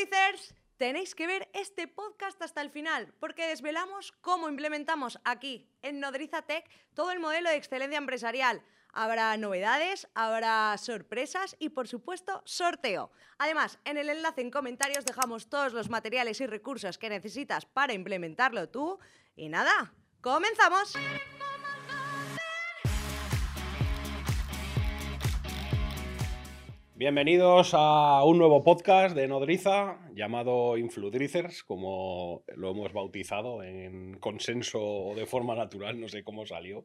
Nodricers, tenéis que ver este podcast hasta el final, porque desvelamos cómo implementamos aquí, en Nodriza Tech, todo el modelo de excelencia empresarial. Habrá novedades, habrá sorpresas y, por supuesto, sorteo. Además, en el enlace en comentarios dejamos todos los materiales y recursos que necesitas para implementarlo tú. Y nada, ¡comenzamos! Bienvenidos a un nuevo podcast de Nodriza llamado Infludricers, como lo hemos bautizado en consenso o de forma natural, no sé cómo salió.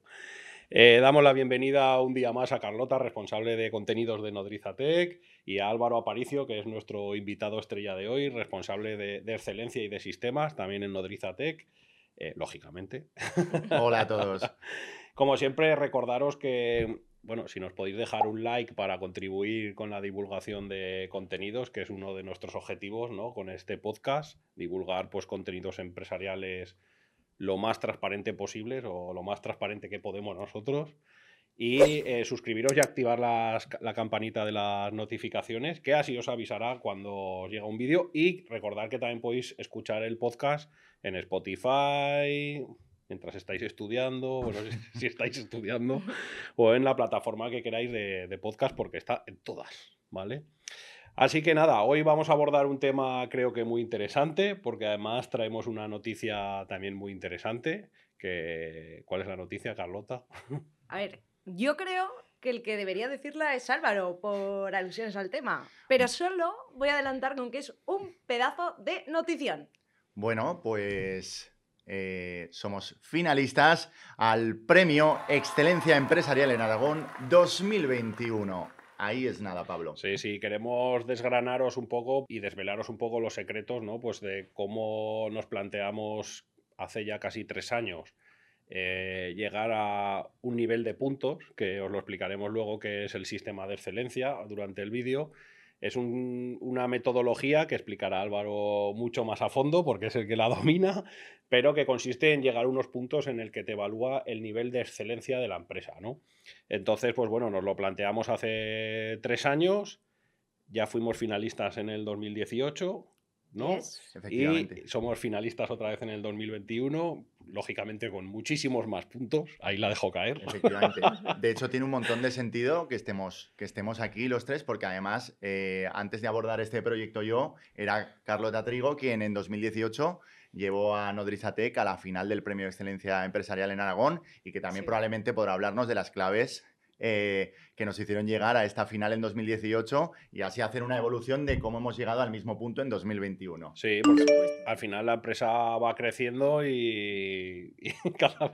Eh, damos la bienvenida un día más a Carlota, responsable de contenidos de Nodriza Tech, y a Álvaro Aparicio, que es nuestro invitado estrella de hoy, responsable de, de excelencia y de sistemas, también en Nodriza Tech, eh, lógicamente. Hola a todos. Como siempre, recordaros que bueno, si nos podéis dejar un like para contribuir con la divulgación de contenidos, que es uno de nuestros objetivos, ¿no? Con este podcast, divulgar pues contenidos empresariales lo más transparente posible o lo más transparente que podemos nosotros. Y eh, suscribiros y activar la campanita de las notificaciones, que así os avisará cuando llega un vídeo. Y recordad que también podéis escuchar el podcast en Spotify, mientras estáis estudiando, bueno, si, estáis estudiando, o en la plataforma que queráis de, podcast, porque está en todas, ¿vale? Así que nada, hoy vamos a abordar un tema creo que muy interesante, porque además traemos una noticia también muy interesante. Que, ¿Cuál es la noticia, Carlota? A ver, yo creo que el que debería decirla es Álvaro, por alusiones al tema. Pero solo voy a adelantar con que es un pedazo de notición. Bueno, pues eh, somos finalistas al premio Excelencia Empresarial en Aragón 2021. Ahí es nada, Pablo. Sí, sí, queremos desgranaros un poco y desvelaros un poco los secretos, ¿no? Pues de cómo nos planteamos hace ya casi tres años eh, llegar a un nivel de puntos, que os lo explicaremos luego, que es el sistema de excelencia durante el vídeo es una metodología que explicará Álvaro mucho más a fondo porque es el que la domina, pero que consiste en llegar a unos puntos en el que te evalúa el nivel de excelencia de la empresa, ¿no? Entonces, pues bueno, nos lo planteamos hace tres años, ya fuimos finalistas en el 2018, ¿no? Y somos finalistas otra vez en el 2021, lógicamente con muchísimos más puntos. Ahí la dejo caer. Efectivamente. De hecho, tiene un montón de sentido que estemos, que estemos aquí los tres, porque además, eh, antes de abordar este proyecto yo, era Carlota Trigo quien en 2018 llevó a Nodrizatec a la final del Premio de Excelencia Empresarial en Aragón y que también probablemente podrá hablarnos de las claves eh, que nos hicieron llegar a esta final en 2018 y así hacer una evolución de cómo hemos llegado al mismo punto en 2021. Sí, porque al final la empresa va creciendo y, cada,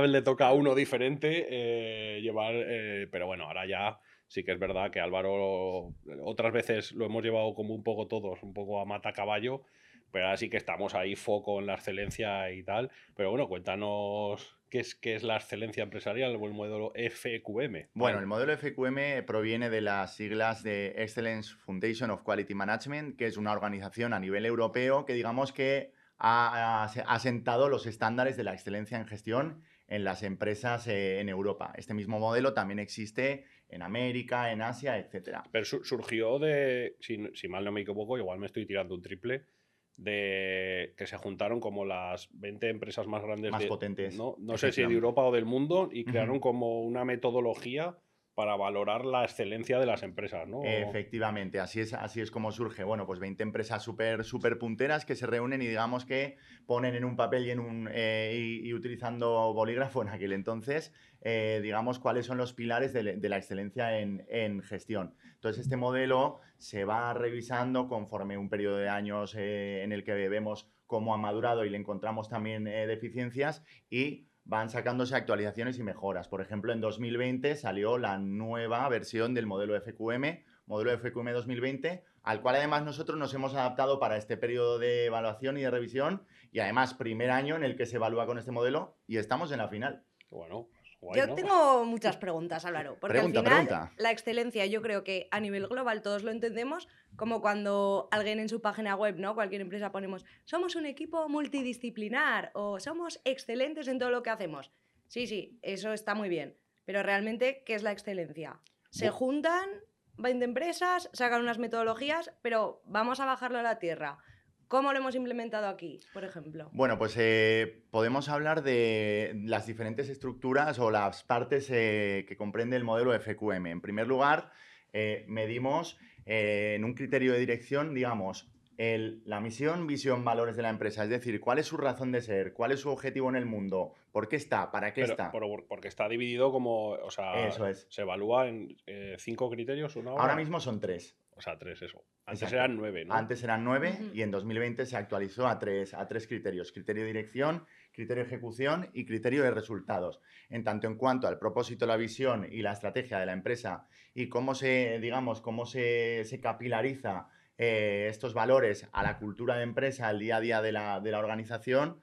vez, le toca a uno diferente eh, llevar, eh, pero bueno, ahora ya sí que es verdad que Álvaro otras veces lo hemos llevado como un poco todos, un poco a mata caballo, pero ahora sí que estamos ahí foco en la excelencia y tal. Pero bueno, cuéntanos ¿Qué es, qué es la excelencia empresarial o el modelo FQM? Bueno, el modelo FQM proviene de las siglas de Excellence Foundation of Quality Management, que es una organización a nivel europeo que digamos que ha, sentado los estándares de la excelencia en gestión en las empresas eh, en Europa. Este mismo modelo también existe en América, en Asia, etc. Pero surgió de, si, si mal no me equivoco, igual me estoy tirando un triple, de que se juntaron como las 20 empresas más grandes más potentes no, no sé si de Europa o del mundo y crearon como una metodología para valorar la excelencia de las empresas, ¿no? Efectivamente, así es, así es como surge. Bueno, pues 20 empresas súper super punteras que se reúnen y digamos que ponen en un papel y, en un, eh, y, utilizando bolígrafo en aquel entonces, eh, digamos, cuáles son los pilares de, la excelencia en, en, gestión. Entonces, este modelo se va revisando conforme un periodo de años eh, en el que vemos cómo ha madurado y le encontramos también deficiencias y van sacándose actualizaciones y mejoras. Por ejemplo, en 2020 salió la nueva versión del modelo FQM, modelo FQM 2020, al cual además nosotros nos hemos adaptado para este periodo de evaluación y de revisión y además primer año en el que se evalúa con este modelo y estamos en la final. Bueno, yo tengo muchas preguntas, Álvaro. Porque al final, la excelencia, yo creo que a nivel global todos lo entendemos, como cuando alguien en su página web, ¿no? Cualquier empresa ponemos, somos un equipo multidisciplinar o somos excelentes en todo lo que hacemos. Sí, sí, eso está muy bien. Pero realmente, ¿qué es la excelencia? ¿Se juntan 20 empresas, sacan unas metodologías, pero vamos a bajarlo a la tierra. ¿Cómo lo hemos implementado aquí, por ejemplo? Bueno, pues eh, podemos hablar de las diferentes estructuras o las partes eh, que comprende el modelo FQM. En primer lugar, eh, medimos en un criterio de dirección, digamos, la misión, visión, valores de la empresa. Es decir, cuál es su razón de ser, cuál es su objetivo en el mundo, por qué está, para qué está. porque está dividido como, o sea, Eso es. se evalúa en cinco criterios. Ahora mismo son tres. O sea, tres, eso. Antes eran nueve, ¿no? Antes eran nueve y en 2020 se actualizó a tres, a tres criterios. Criterio de dirección, criterio de ejecución y criterio de resultados. En tanto en cuanto al propósito, la visión y la estrategia de la empresa y cómo se, digamos, cómo se, capilariza eh, estos valores a la cultura de empresa, al día a día de la, organización,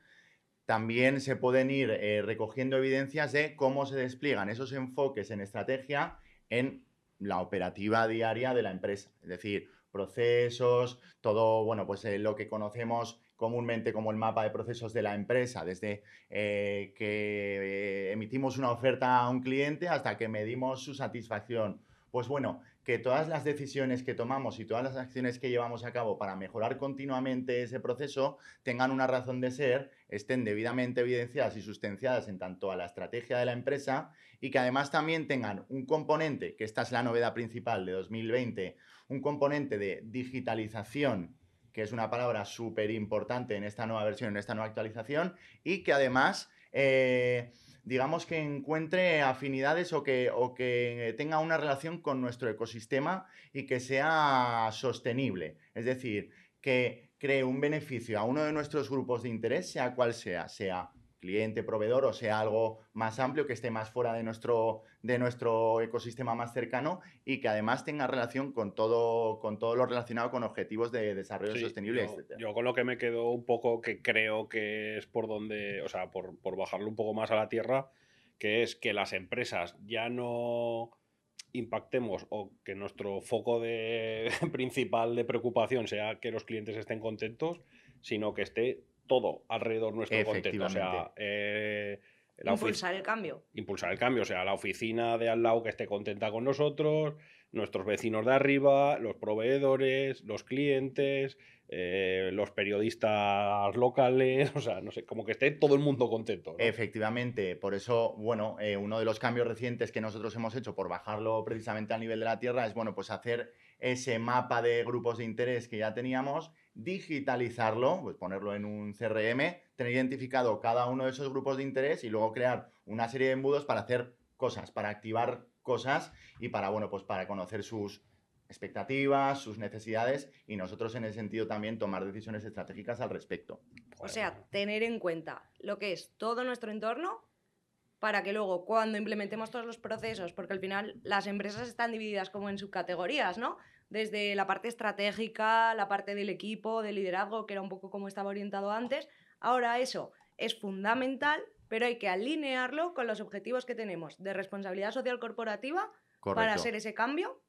también se pueden ir eh, recogiendo evidencias de cómo se despliegan esos enfoques en estrategia en la operativa diaria de la empresa. Es decir, procesos, todo, bueno, pues eh, lo que conocemos comúnmente como el mapa de procesos de la empresa, desde eh, que eh, emitimos una oferta a un cliente hasta que medimos su satisfacción. Pues bueno, que todas las decisiones que tomamos y todas las acciones que llevamos a cabo para mejorar continuamente ese proceso tengan una razón de ser, estén debidamente evidenciadas y sustanciadas en tanto a la estrategia de la empresa y que además también tengan un componente, que esta es la novedad principal de 2020, un componente de digitalización que es una palabra súper importante en esta nueva versión, en esta nueva actualización, y que además eh, digamos que encuentre afinidades o que, o que tenga una relación con nuestro ecosistema y que sea sostenible. Es decir, que cree un beneficio a uno de nuestros grupos de interés, sea cual sea, sea cliente, proveedor, o sea algo más amplio que esté más fuera de nuestro, de nuestro ecosistema más cercano y que además tenga relación con todo, con todo lo relacionado con objetivos de desarrollo sostenible, yo, Yo con lo que me quedo un poco que creo que es por donde, o sea, por, por bajarlo un poco más a la tierra, que es que las empresas ya no impactemos o que nuestro foco de, principal de preocupación sea que los clientes estén contentos, sino que esté todo alrededor nuestro contexto. O sea, eh, impulsar el cambio. Impulsar el cambio. O sea, la oficina de al lado que esté contenta con nosotros, nuestros vecinos de arriba, los proveedores, los clientes, eh, los periodistas locales, o sea, no sé, como que esté todo el mundo contento. Efectivamente, por eso, bueno, eh, uno de los cambios recientes que nosotros hemos hecho por bajarlo precisamente al nivel de la Tierra es, bueno, pues hacer ese mapa de grupos de interés que ya teníamos digitalizarlo, pues ponerlo en un CRM, tener identificado cada uno de esos grupos de interés y luego crear una serie de embudos para hacer cosas, para activar cosas y para, bueno, pues para conocer sus expectativas, sus necesidades y nosotros en ese sentido también tomar decisiones estratégicas al respecto. O sea, tener en cuenta lo que es todo nuestro entorno para que luego cuando implementemos todos los procesos, porque al final las empresas están divididas como en subcategorías, ¿no? Desde la parte estratégica, la parte del equipo, del liderazgo, que era un poco como estaba orientado antes. Ahora eso es fundamental, pero hay que alinearlo con los objetivos que tenemos de responsabilidad social corporativa para hacer ese cambio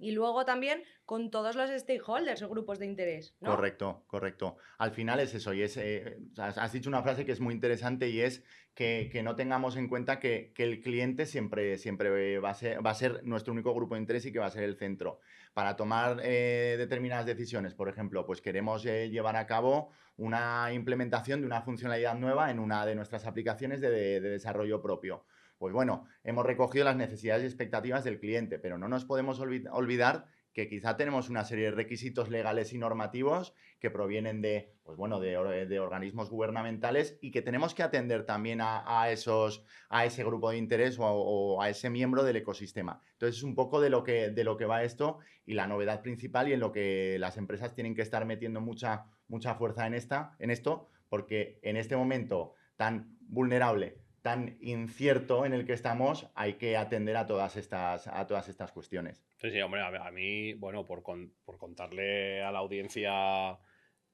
y luego también con todos los stakeholders o grupos de interés. Correcto, correcto. Al final es eso, y es, eh, has dicho una frase que es muy interesante y es que, no tengamos en cuenta que, el cliente siempre, siempre va, a ser, va a ser nuestro único grupo de interés y que va a ser el centro. Para tomar eh, determinadas decisiones, por ejemplo, pues queremos eh, llevar a cabo una implementación de una funcionalidad nueva en una de nuestras aplicaciones de desarrollo propio pues bueno, hemos recogido las necesidades y expectativas del cliente, pero no nos podemos olvidar que quizá tenemos una serie de requisitos legales y normativos que provienen de, pues bueno, de, organismos gubernamentales y que tenemos que atender también a, esos, a ese grupo de interés o, a ese miembro del ecosistema. Entonces es un poco de lo, que, de lo que va esto y la novedad principal y en lo que las empresas tienen que estar metiendo mucha, mucha fuerza en, esta, en esto, porque en este momento tan vulnerable, tan incierto en el que estamos, hay que atender a todas estas, a todas estas cuestiones. Sí, sí, hombre, a, mí, bueno, por, por, contarle a la audiencia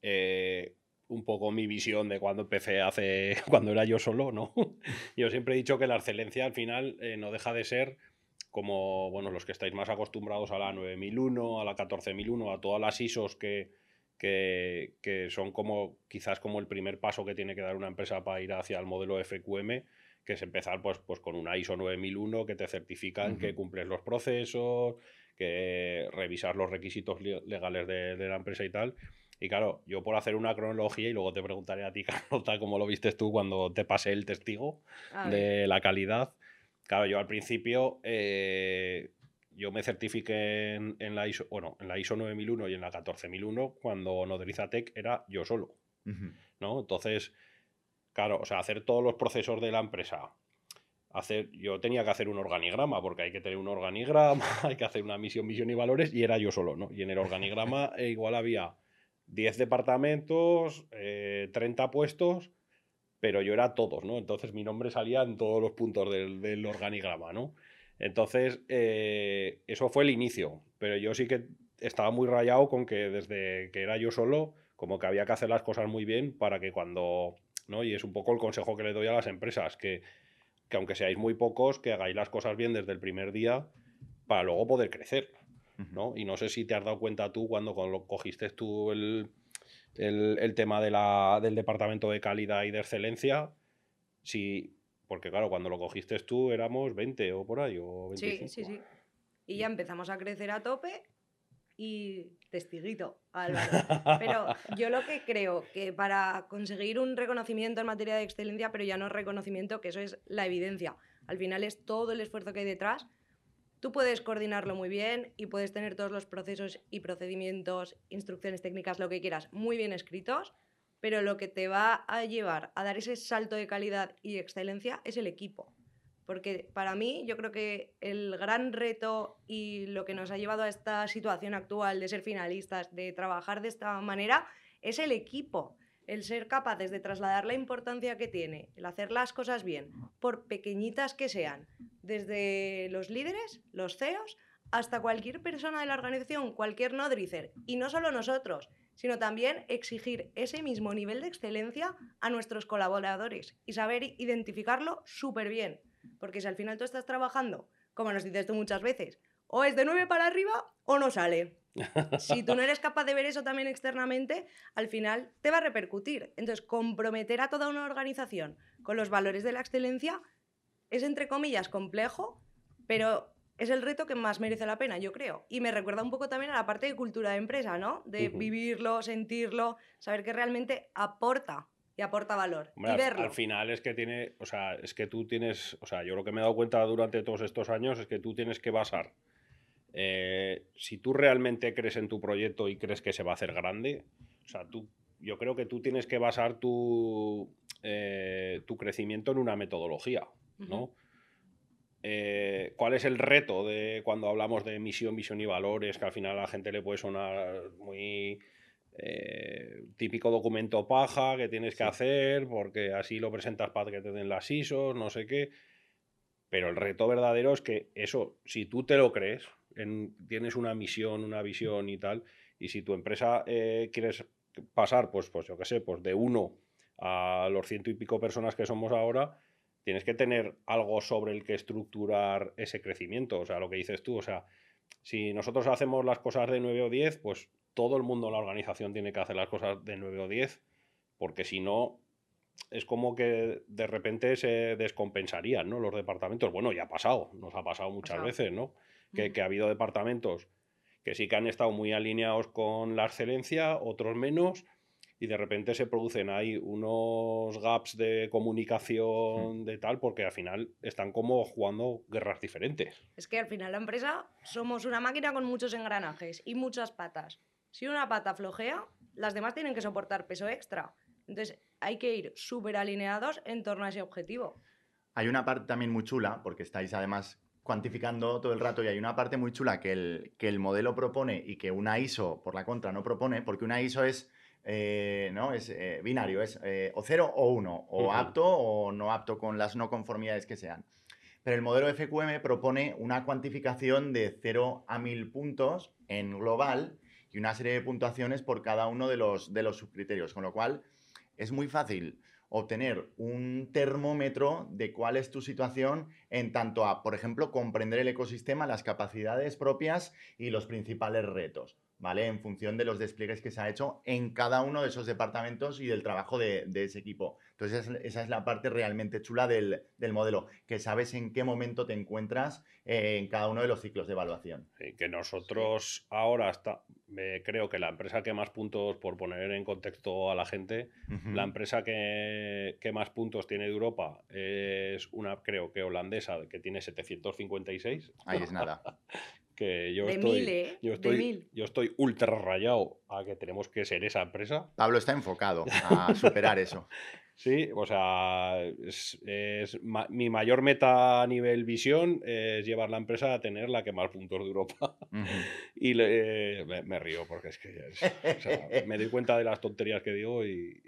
eh, un poco mi visión de cuando empecé hace, cuando era yo solo, ¿no? yo siempre he dicho que la excelencia al final eh, no deja de ser como, bueno, los que estáis más acostumbrados a la 9001, a la 14001, a todas las ISOs que, que, que, son como quizás como el primer paso que tiene que dar una empresa para ir hacia el modelo FQM, que es empezar pues, pues con una ISO 9001 que te certifican que cumples los procesos, que revisar los requisitos legales de, la empresa y tal. Y claro, yo por hacer una cronología y luego te preguntaré a ti, Carlota, cómo lo viste tú cuando te pasé el testigo de la calidad. Claro, yo al principio eh, yo me certifiqué en, la ISO, bueno, en la ISO 9001 y en la 14001 cuando Nodrizatec era yo solo. ¿no? Entonces, claro, o sea, hacer todos los procesos de la empresa. Hacer, yo tenía que hacer un organigrama, porque hay que tener un organigrama, hay que hacer una misión, misión y valores, y era yo solo, ¿no? Y en el organigrama eh, igual había 10 departamentos, 30 eh, puestos, pero yo era todos, ¿no? Entonces mi nombre salía en todos los puntos del, del organigrama, ¿no? Entonces, eh, eso fue el inicio, pero yo sí que estaba muy rayado con que desde que era yo solo, como que había que hacer las cosas muy bien para que cuando, ¿no? Y es un poco el consejo que le doy a las empresas, que, que aunque seáis muy pocos, que hagáis las cosas bien desde el primer día para luego poder crecer, ¿no? Y no sé si te has dado cuenta tú cuando cogiste tú el, el, tema de la, del departamento de calidad y de excelencia, si porque claro, cuando lo cogiste tú éramos 20 o por ahí, o 25. Sí, sí, sí. Y ya empezamos a crecer a tope y testiguito, Álvaro. Pero yo lo que creo que para conseguir un reconocimiento en materia de excelencia, pero ya no reconocimiento, que eso es la evidencia, al final es todo el esfuerzo que hay detrás, tú puedes coordinarlo muy bien y puedes tener todos los procesos y procedimientos, instrucciones técnicas, lo que quieras, muy bien escritos, pero lo que te va a llevar a dar ese salto de calidad y excelencia es el equipo. Porque para mí yo creo que el gran reto y lo que nos ha llevado a esta situación actual de ser finalistas, de trabajar de esta manera, es el equipo. El ser capaces de trasladar la importancia que tiene, el hacer las cosas bien, por pequeñitas que sean, desde los líderes, los CEOs, hasta cualquier persona de la organización, cualquier nodricer. Y no solo nosotros, sino también exigir ese mismo nivel de excelencia a nuestros colaboradores y saber identificarlo súper bien. Porque si al final tú estás trabajando, como nos dices tú muchas veces, o es de 9 para arriba o no sale. Si tú no eres capaz de ver eso también externamente, al final te va a repercutir. Entonces, comprometer a toda una organización con los valores de la excelencia es, entre comillas, complejo, pero es el reto que más merece la pena, yo creo. Y me recuerda un poco también a la parte de cultura de empresa, ¿no? De vivirlo, sentirlo, saber que realmente aporta y aporta valor. y verlo. Al final es que tiene, o sea, es que tú tienes, o sea, yo lo que me he dado cuenta durante todos estos años es que tú tienes que basar. Eh, si tú realmente crees en tu proyecto y crees que se va a hacer grande, o sea, tú, yo creo que tú tienes que basar tu, eh, tu crecimiento en una metodología, ¿no? Eh, cuál es el reto de cuando hablamos de misión, visión y valores, que al final a la gente le puede sonar muy eh, típico documento paja que tienes que hacer, porque así lo presentas para que te den las ISOs, no sé qué. Pero el reto verdadero es que eso, si tú te lo crees, tienes una misión, una visión y tal, y si tu empresa eh, quieres pasar, pues, pues yo qué sé, pues de uno a los ciento y pico personas que somos ahora, tienes que tener algo sobre el que estructurar ese crecimiento. O sea, lo que dices tú, o sea, si nosotros hacemos las cosas de 9 o 10, pues todo el mundo en la organización tiene que hacer las cosas de 9 o 10, porque si no, es como que de repente se descompensarían ¿no? los departamentos. Bueno, ya ha pasado, nos ha pasado muchas veces, ¿no? Que, que ha habido departamentos que sí que han estado muy alineados con la excelencia, otros menos, y de repente se producen ahí unos gaps de comunicación de tal porque al final están como jugando guerras diferentes. Es que al final la empresa somos una máquina con muchos engranajes y muchas patas. Si una pata flojea, las demás tienen que soportar peso extra. Entonces hay que ir súper alineados en torno a ese objetivo. Hay una parte también muy chula, porque estáis además cuantificando todo el rato y hay una parte muy chula que el, que el modelo propone y que una ISO, por la contra, no propone, porque una ISO es eh, ¿no? Es eh, binario, es eh, o cero o uno, o apto o no apto con las no conformidades que sean. Pero el modelo FQM propone una cuantificación de 0 a 1000 puntos en global y una serie de puntuaciones por cada uno de los, de los subcriterios, con lo cual es muy fácil obtener un termómetro de cuál es tu situación en tanto a, por ejemplo, comprender el ecosistema, las capacidades propias y los principales retos. ¿Vale? En función de los despliegues que se ha hecho en cada uno de esos departamentos y del trabajo de, de ese equipo. Entonces, esa es, la parte realmente chula del, del modelo, que sabes en qué momento te encuentras eh, en cada uno de los ciclos de evaluación. Y que nosotros ahora está, creo que la empresa que más puntos, por poner en contexto a la gente, la empresa que, que más puntos tiene de Europa es una, creo que holandesa, que tiene 756, Ahí es nada. que yo de estoy... mil, ¿eh? Yo de estoy, mil. yo estoy ultra rayado a que tenemos que ser esa empresa. Pablo está enfocado a superar eso. Sí, o sea, es, es ma- mi mayor meta a nivel visión es llevar la empresa a tener la que más puntos de Europa. Y le- me, me río porque es que es- o sea, me doy cuenta de las tonterías que digo y...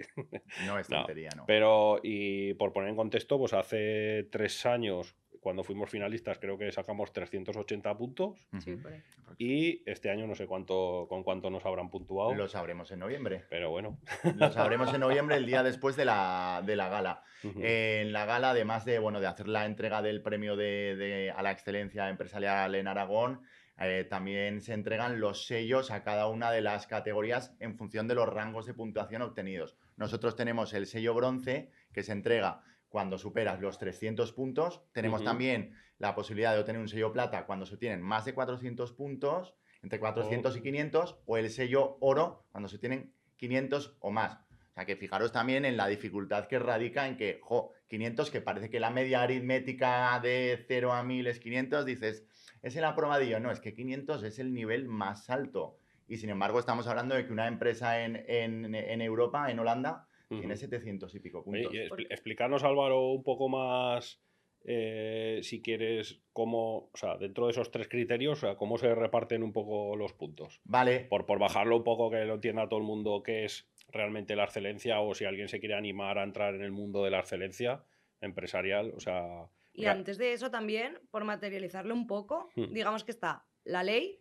No es No, tontería, ¿no? Pero, y por poner en contexto, pues hace tres años, cuando fuimos finalistas, creo que sacamos 380 puntos Sí, Ujú. por ahí. y este año no sé cuánto, con cuánto nos habrán puntuado, Lo sabremos en noviembre. pero bueno. Lo sabremos en noviembre, el día después de la, de la gala. Eh, en la gala, además de, bueno, de hacer la entrega del premio de, de- a la excelencia empresarial en Aragón, eh, también se entregan los sellos a cada una de las categorías en función de los rangos de puntuación obtenidos. Nosotros tenemos el sello bronce que se entrega cuando superas los 300 puntos. Tenemos Ujú. también la posibilidad de obtener un sello plata cuando se tienen más de 400 puntos, entre 400 y 500, o el sello oro cuando se tienen 500 o más. O sea que fijaros también en la dificultad que radica en que, jo, 500, que parece que la media aritmética de 0 a 1000 es 500, dices, es el aprobadillo. No, es que 500 es el nivel más alto. Y sin embargo, estamos hablando de que una empresa en, en- en Europa, en Holanda, Tiene 700 y pico puntos. y expli- explicarnos, Álvaro, un poco más, eh, si quieres, cómo, o sea, dentro de esos tres criterios, o sea, cómo se reparten un poco los puntos. Vale, Por, por bajarlo un poco, que lo entienda todo el mundo qué es realmente la excelencia o si alguien se quiere animar a entrar en el mundo de la excelencia empresarial, o sea... Y antes de eso también, por materializarlo un poco, Hmm. digamos que está la ley,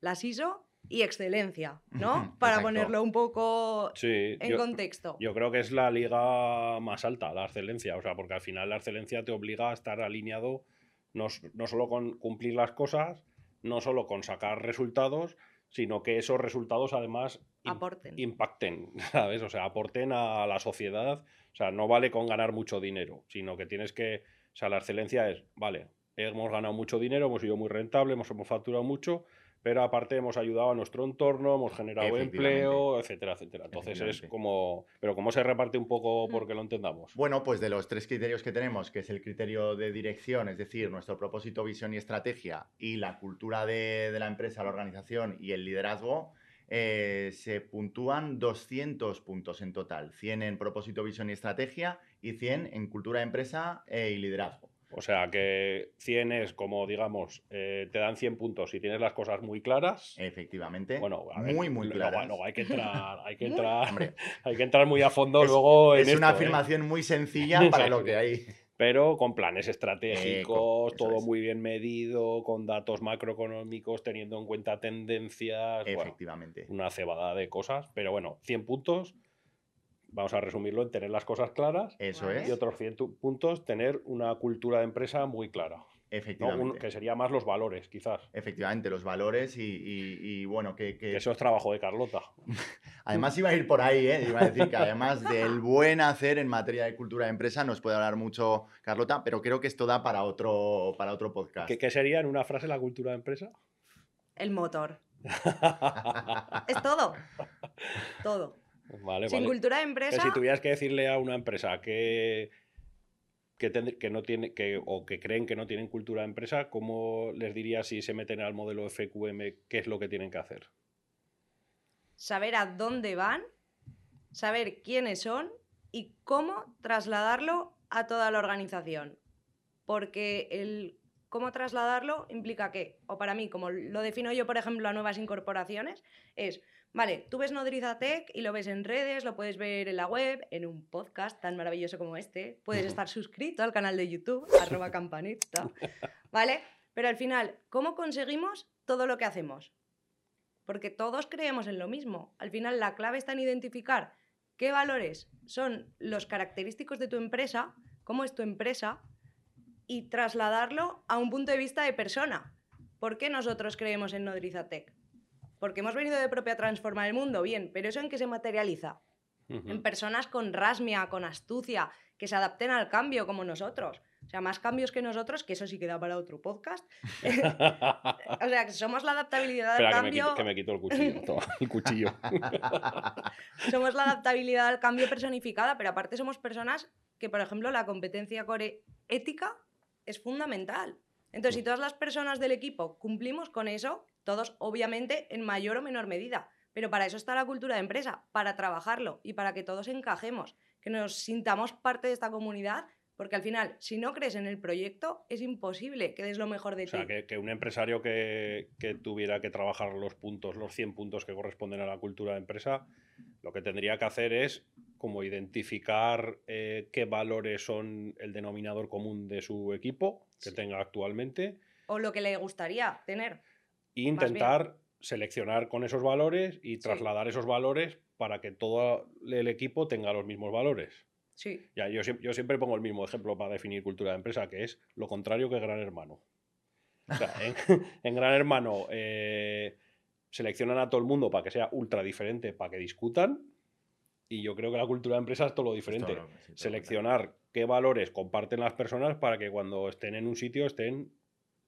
las ISO y excelencia, ¿no? Para exacto. ponerlo un poco Sí, en yo, contexto. yo creo que es la liga más alta, la excelencia, o sea, porque al final la excelencia te obliga a estar alineado no, no solo con cumplir las cosas, no solo con sacar resultados, sino que esos resultados además Aporten. impacten, ¿sabes? O sea, aporten a la sociedad. O sea, no vale con ganar mucho dinero, sino que tienes que. O sea, la excelencia es, vale, hemos ganado mucho dinero, hemos sido muy rentables, hemos, hemos facturado mucho, pero aparte hemos ayudado a nuestro entorno, hemos generado empleo, etcétera, etcétera. Entonces es como. Pero ¿cómo se reparte un poco Mm. porque lo entendamos? Bueno, pues de los tres criterios que tenemos, que es el criterio de dirección, es decir, nuestro propósito, visión y estrategia, y la cultura de, de la empresa, la organización y el liderazgo, eh, se puntúan 200 puntos en total. 100 en propósito, visión y estrategia y 100 en cultura de empresa eh, y liderazgo. O sea, que 100 es como, digamos, eh, te dan 100 puntos si tienes las cosas muy claras. Efectivamente. Bueno, a ver, muy, muy luego- claras. luego hay que entrar, hay que Muy- entrar, Hombre, hay que entrar muy a fondo es, luego en es una esto, ¿eh? afirmación muy sencilla para lo que hay. pero con planes estratégicos, todo es. muy bien medido, con datos macroeconómicos, teniendo en cuenta tendencias, bueno, Efectivamente. una cebada de cosas, pero bueno, 100 puntos, vamos a resumirlo en tener las cosas claras Eso es. y otros 100 tu- puntos tener una cultura de empresa muy clara, ¿no? Efectivamente. Un- que sería más los valores, quizás. Efectivamente, los valores y, y- y, bueno, que, que- Que eso es trabajo de Carlota. además iba a ir por ahí, ¿eh? iba a decir que además del buen hacer en materia de cultura de empresa nos puede hablar mucho Carlota, pero creo que esto da para otro, para otro podcast. ¿Qué, qué sería en una frase la cultura de empresa? El motor. Es todo. Todo. Vale, Sin vale. cultura de empresa, si tuvieras que decirle a una empresa que, que no tiene que, o que creen que no tienen cultura de empresa, ¿cómo les dirías si se meten al modelo FQM qué es lo que tienen que hacer? saber a dónde van, saber quiénes son y cómo trasladarlo a toda la organización. Porque el cómo trasladarlo implica que, o para mí, como lo defino yo, por ejemplo, a nuevas incorporaciones, es, vale, tú ves Nodriza Tech y lo ves en redes, lo puedes ver en la web, en un podcast tan maravilloso como este, puedes estar suscrito al canal de YouTube, arroba campanita, ¿vale? Pero al final, ¿cómo conseguimos todo lo que hacemos? Porque todos creemos en lo mismo. Al final, la clave está en identificar qué valores son los característicos de tu empresa, cómo es tu empresa, y trasladarlo a un punto de vista de persona. ¿Por qué nosotros creemos en Nodriza Tech? Porque hemos venido de propia a transformar el mundo, bien, pero ¿eso en qué se materializa? En personas con rasmia, con astucia, que se adapten al cambio como nosotros. O sea, más cambios que nosotros, que eso sí queda para otro podcast. o sea, que somos la adaptabilidad al Espera, que me, cambio. quito, que me quito el cuchillo. Toma, el cuchillo. Somos la adaptabilidad al cambio personificada, pero aparte somos personas que, por ejemplo, la competencia core ética es fundamental. Entonces, si todas las personas del equipo cumplimos con eso, todos obviamente en mayor o menor medida, pero para eso está la cultura de empresa, para trabajarlo y para que todos encajemos, que nos sintamos parte de esta comunidad, porque al final, si no crees en el proyecto, es imposible que des lo mejor de O sea, ti. que, que un empresario que, que tuviera que trabajar los puntos, los 100 puntos que corresponden a la cultura de empresa, lo que tendría que hacer es como identificar eh, qué valores son el denominador común de su equipo que Sí. tenga actualmente O lo que le gustaría tener. E intentar seleccionar con esos valores y trasladar esos valores para que todo el equipo tenga los mismos valores. Sí. Ya, yo, siem- yo siempre pongo el mismo ejemplo para definir cultura de empresa, que es lo contrario que Gran Hermano. O sea, en, en Gran Hermano eh, seleccionan a todo el mundo para que sea ultra diferente, para que discutan. Y yo creo que la cultura de empresa es todo lo diferente. Todo lo Seleccionar qué valores comparten las personas para que cuando estén en un sitio estén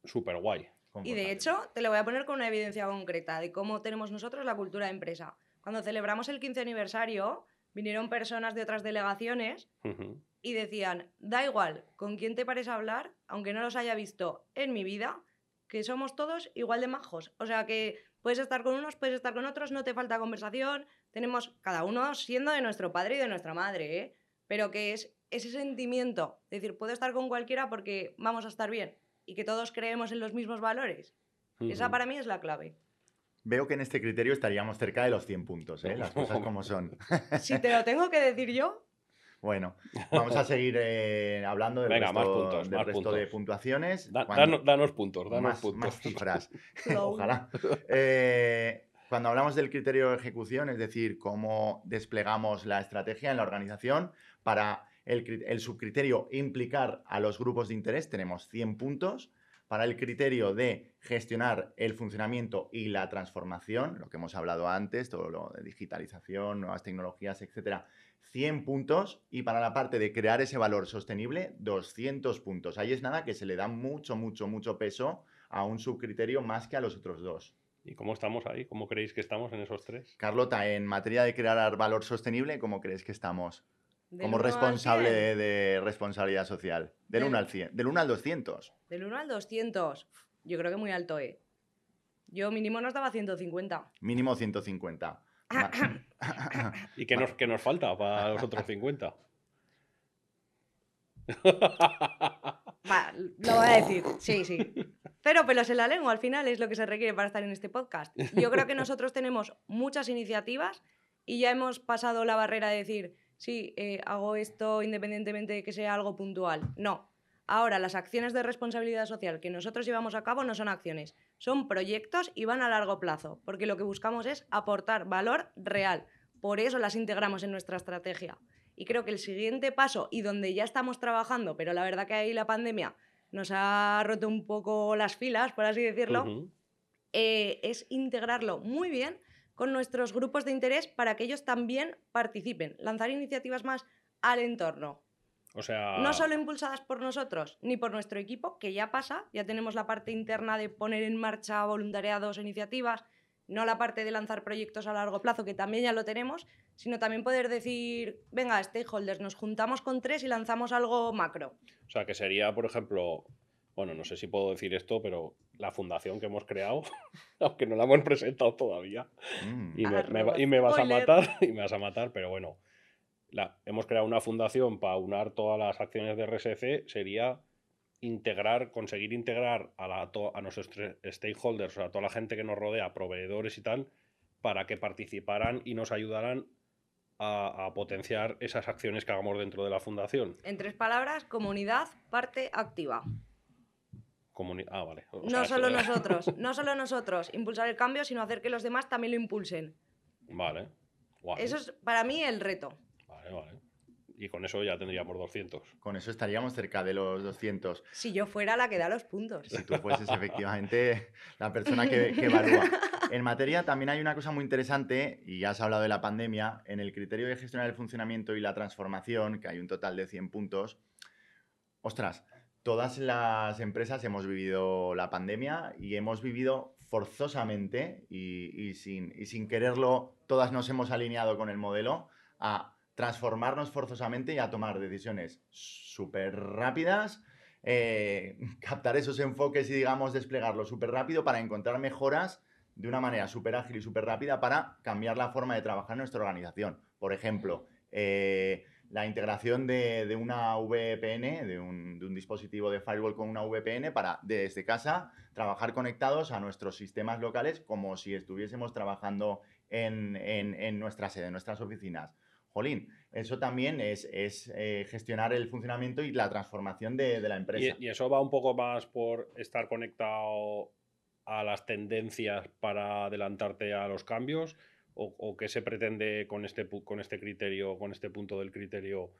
súper guay. Y de hecho, te lo voy a poner con una evidencia concreta de cómo tenemos nosotros la cultura de empresa. Cuando celebramos el 15 aniversario, vinieron personas de otras delegaciones y decían, da igual con quién te pares a hablar, aunque no los haya visto en mi vida, que somos todos igual de majos. O sea que puedes estar con unos, puedes estar con otros, no te falta conversación, tenemos cada uno siendo de nuestro padre y de nuestra madre, ¿eh? pero que es ese sentimiento, es decir, puedo estar con cualquiera porque vamos a estar bien y que todos creemos en los mismos valores. Esa para mí es la clave. Veo que en este criterio estaríamos cerca de los 100 puntos, ¿eh? las cosas como son. Si te lo tengo que decir yo, Bueno, vamos a seguir eh, hablando del Venga, resto, más puntos, del más resto puntos. de puntuaciones. Da- Cuando- danos, danos puntos, danos más, puntos. más cifras. Ojalá. Eh, cuando hablamos del criterio de ejecución, es decir, cómo desplegamos la estrategia en la organización, para el, cri- el subcriterio implicar a los grupos de interés tenemos 100 puntos. Para el criterio de gestionar el funcionamiento y la transformación, lo que hemos hablado antes, todo lo de digitalización, nuevas tecnologías, etcétera, 100 puntos. Y para la parte de crear ese valor sostenible, 200 puntos. Ahí es nada que se le da mucho, mucho, mucho peso a un subcriterio más que a los otros dos. ¿Y cómo estamos ahí? ¿Cómo creéis que estamos en esos tres? Carlota, en materia de crear valor sostenible, ¿cómo crees que estamos? Del Como 1 al responsable 100, de, de responsabilidad social. Del Del- 1 al 100. Del 1 al 200. Del 1 al 200, yo creo que muy alto, ¿eh? Yo mínimo nos daba 150. Mínimo 150. Ma- ¿Y qué nos, qué nos falta para los otros 50? Va, lo voy a decir, sí, sí. Pero pelos en la lengua al final es lo que se requiere para estar en este podcast. Yo creo que nosotros tenemos muchas iniciativas y ya hemos pasado la barrera de decir, sí, eh, hago esto independientemente de que sea algo puntual. No. Ahora, las acciones de responsabilidad social que nosotros llevamos a cabo no son acciones, son proyectos y van a largo plazo, porque lo que buscamos es aportar valor real. Por eso las integramos en nuestra estrategia. Y creo que el siguiente paso, y donde ya estamos trabajando, pero la verdad que ahí la pandemia nos ha roto un poco las filas, por así decirlo, eh, es integrarlo muy bien con nuestros grupos de interés para que ellos también participen, lanzar iniciativas más al entorno. O sea, No solo impulsadas por nosotros ni por nuestro equipo, que ya pasa, ya tenemos la parte interna de poner en marcha voluntariados e iniciativas, no la parte de lanzar proyectos a largo plazo, que también ya lo tenemos, sino también poder decir, venga, stakeholders, nos juntamos con tres y lanzamos algo macro. o sea, que sería, por ejemplo, bueno, no sé si puedo decir esto, pero la fundación que hemos creado, aunque no la hemos presentado todavía, Mm. y me, me Arroba va- y me vas a matar, y me vas a matar, pero bueno, la- hemos creado una fundación para unar todas las acciones de RSC, sería integrar, conseguir integrar a, la, a nuestros stakeholders, o sea, a toda la gente que nos rodea, proveedores y tal, para que participaran y nos ayudaran a, a potenciar esas acciones que hagamos dentro de la fundación. En tres palabras, comunidad, parte activa. Comuni- ah, vale. O no solo nosotros, no solo nosotros impulsar el cambio, sino hacer que los demás también lo impulsen. Vale. Guay. Eso es para mí el reto. Vale, vale. Y con eso ya tendríamos 200. Con eso estaríamos cerca de los 200. Si yo fuera la que da los puntos. Si tú fueses efectivamente la persona que, que evalúa. En materia también hay una cosa muy interesante, y ya has hablado de la pandemia, en el criterio de gestionar el funcionamiento y la transformación, que hay un total de 100 puntos. Ostras, todas las empresas hemos vivido la pandemia y hemos vivido forzosamente y, sin, quererlo, todas nos hemos alineado con el modelo a transformarnos forzosamente y a tomar decisiones súper rápidas, eh, captar esos enfoques y, digamos, desplegarlo súper rápido para encontrar mejoras de una manera súper ágil y súper rápida para cambiar la forma de trabajar en nuestra organización. Por ejemplo, eh, la integración de, una VPN, de un, dispositivo de firewall con una VPN para desde casa trabajar conectados a nuestros sistemas locales como si estuviésemos trabajando en, nuestra sede, en nuestras oficinas. Jolín, eso también es, eh, gestionar el funcionamiento y la transformación de, la empresa. Y, eso va un poco más por estar conectado a las tendencias para adelantarte a los cambios o, qué se pretende con este, con este criterio, con este punto del criterio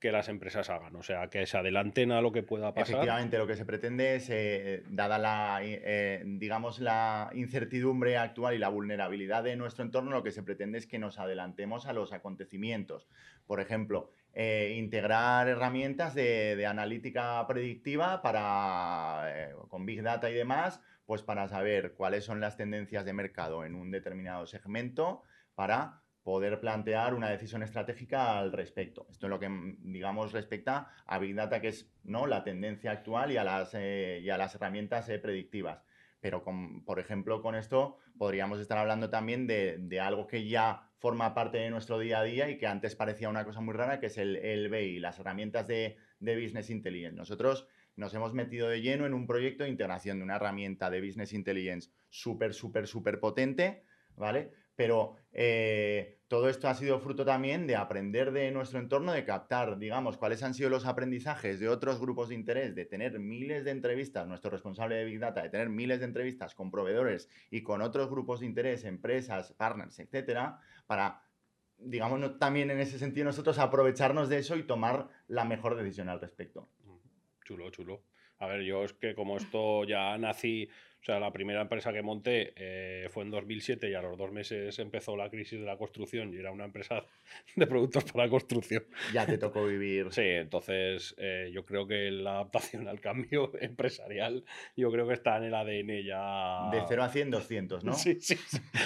que las empresas hagan, o sea, que se adelanten a lo que pueda pasar. Efectivamente, lo que se pretende es, eh, dada la, eh, digamos, la incertidumbre actual y la vulnerabilidad de nuestro entorno, lo que se pretende es que nos adelantemos a los acontecimientos. Por ejemplo, eh, integrar herramientas de, de, analítica predictiva para, con Big Data y demás, pues para saber cuáles son las tendencias de mercado en un determinado segmento para poder plantear una decisión estratégica al respecto. Esto es lo que, mm, digamos, respecta a Big Data, que es ¿no? la tendencia actual y a las, eh, y a las herramientas eh, predictivas. Pero, con, por ejemplo, con esto podríamos estar hablando también de, algo que ya forma parte de nuestro día a día y que antes parecía una cosa muy rara, que es el, el BI, las herramientas de, de Business Intelligence. Nosotros nos hemos metido de lleno en un proyecto de integración de una herramienta de Business Intelligence súper, súper, súper potente, ¿vale? Pero eh, todo esto ha sido fruto también de aprender de nuestro entorno, de captar, digamos, cuáles han sido los aprendizajes de otros grupos de interés, de tener miles de entrevistas, nuestro responsable de Big Data, de tener miles de entrevistas con proveedores y con otros grupos de interés, empresas, partners, etcétera, para digamos, también en ese sentido nosotros aprovecharnos de eso y tomar la mejor decisión al respecto. Chulo, chulo. A ver, yo es que como esto ya nací, o sea, la primera empresa que monté eh, fue en 2007 y a los dos meses empezó la crisis de la construcción y era una empresa de productos para construcción. Ya te tocó vivir. Sí, entonces eh, yo creo que la adaptación al cambio empresarial, yo creo que está en el ADN ya... De 0 a 100, 200, ¿no? Sí, sí,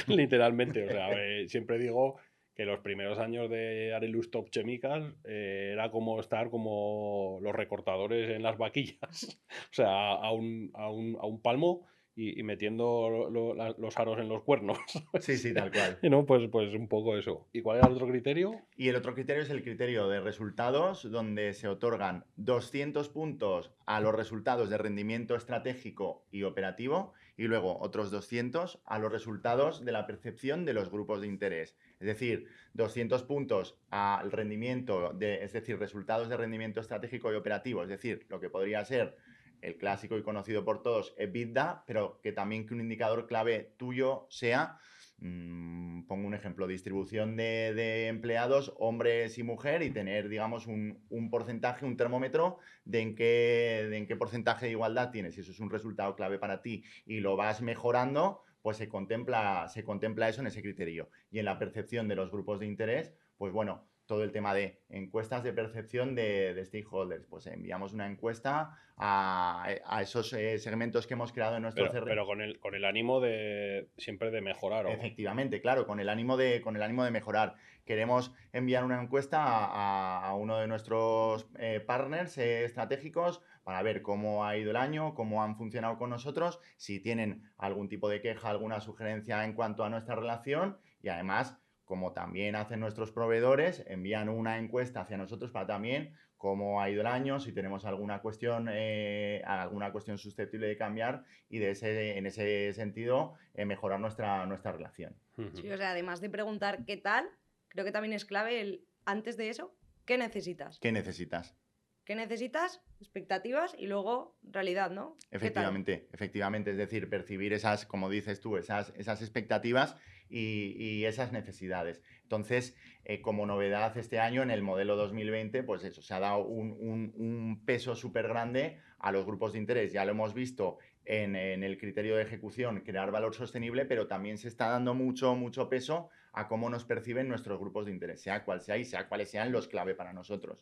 literalmente. O sea, siempre digo que los primeros años de Arelus Top Chemical eh, era como estar como los recortadores en las vaquillas, o sea, a un, a un, a un palmo y, metiendo los aros en los cuernos. Sí, sí, tal cual. no, pues, pues un poco eso. ¿Y cuál era el otro criterio? Y el otro criterio es el criterio de resultados, donde se otorgan 200 puntos a los resultados de rendimiento estratégico y operativo y luego otros 200 a los resultados de la percepción de los grupos de interés. Es decir, 200 puntos al rendimiento, de, es decir, resultados de rendimiento estratégico y operativo, es decir, lo que podría ser el clásico y conocido por todos, EBITDA, pero que también que un indicador clave tuyo sea, mm, pongo un ejemplo, distribución de, empleados, hombres y mujer, y tener, digamos, un, porcentaje, un termómetro de en, qué, de en qué porcentaje de igualdad tienes. Si eso es un resultado clave para ti y lo vas mejorando, pues se contempla, se contempla eso en ese criterio. Y en la percepción de los grupos de interés, pues bueno, todo el tema de encuestas de percepción de, stakeholders. Pues enviamos una encuesta a, esos eh, segmentos que hemos creado en nuestro pero, Pero con el, con el ánimo de siempre de mejorar. Efectivamente, claro, con el, ánimo de, con el ánimo de mejorar. Queremos enviar una encuesta a, uno de nuestros eh, partners eh, estratégicos para ver cómo ha ido el año, cómo han funcionado con nosotros, si tienen algún tipo de queja, alguna sugerencia en cuanto a nuestra relación y además como también hacen nuestros proveedores, envían una encuesta hacia nosotros para también cómo ha ido el año, si tenemos alguna cuestión, eh, alguna cuestión susceptible de cambiar y de ese, en ese sentido eh, mejorar nuestra, nuestra relación. Sí, o sea, además de preguntar qué tal, creo que también es clave el antes de eso, ¿qué necesitas? ¿Qué necesitas? ¿Qué necesitas? Expectativas y luego realidad, ¿no? Efectivamente, efectivamente. Es decir, percibir esas, como dices tú, esas, esas expectativas y, y esas necesidades. Entonces, eh, como novedad este año en el modelo 2020, pues eso, se ha dado un, un, peso súper grande a los grupos de interés. Ya lo hemos visto en, en, el criterio de ejecución, crear valor sostenible, pero también se está dando mucho, mucho peso a cómo nos perciben nuestros grupos de interés, sea cual sea y sea cuáles sean los clave para nosotros.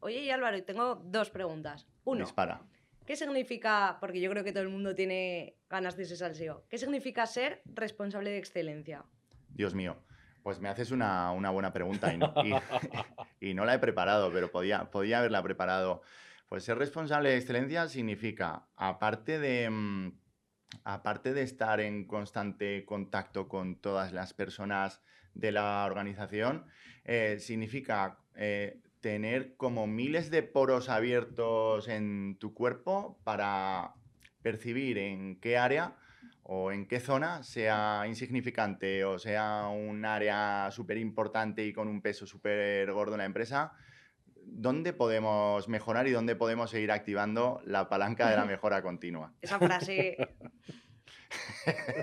Oye, y Álvaro, tengo dos preguntas. Uno, Dispara. ¿qué significa, porque yo creo que todo el mundo tiene ganas de ese salseo, ¿qué significa ser responsable de excelencia? Dios mío. Pues me haces una, una buena pregunta y no, y, y no, la he preparado, pero podía, podía haberla preparado. Pues ser responsable de excelencia significa, aparte de, mm, aparte de estar en constante contacto con todas las personas de la organización, eh, significa eh, tener como miles de poros abiertos en tu cuerpo para percibir en qué área o en qué zona, sea insignificante o sea un área súper importante y con un peso súper gordo en la empresa, ¿dónde podemos mejorar y dónde podemos seguir activando la palanca de la mejora continua? Esa frase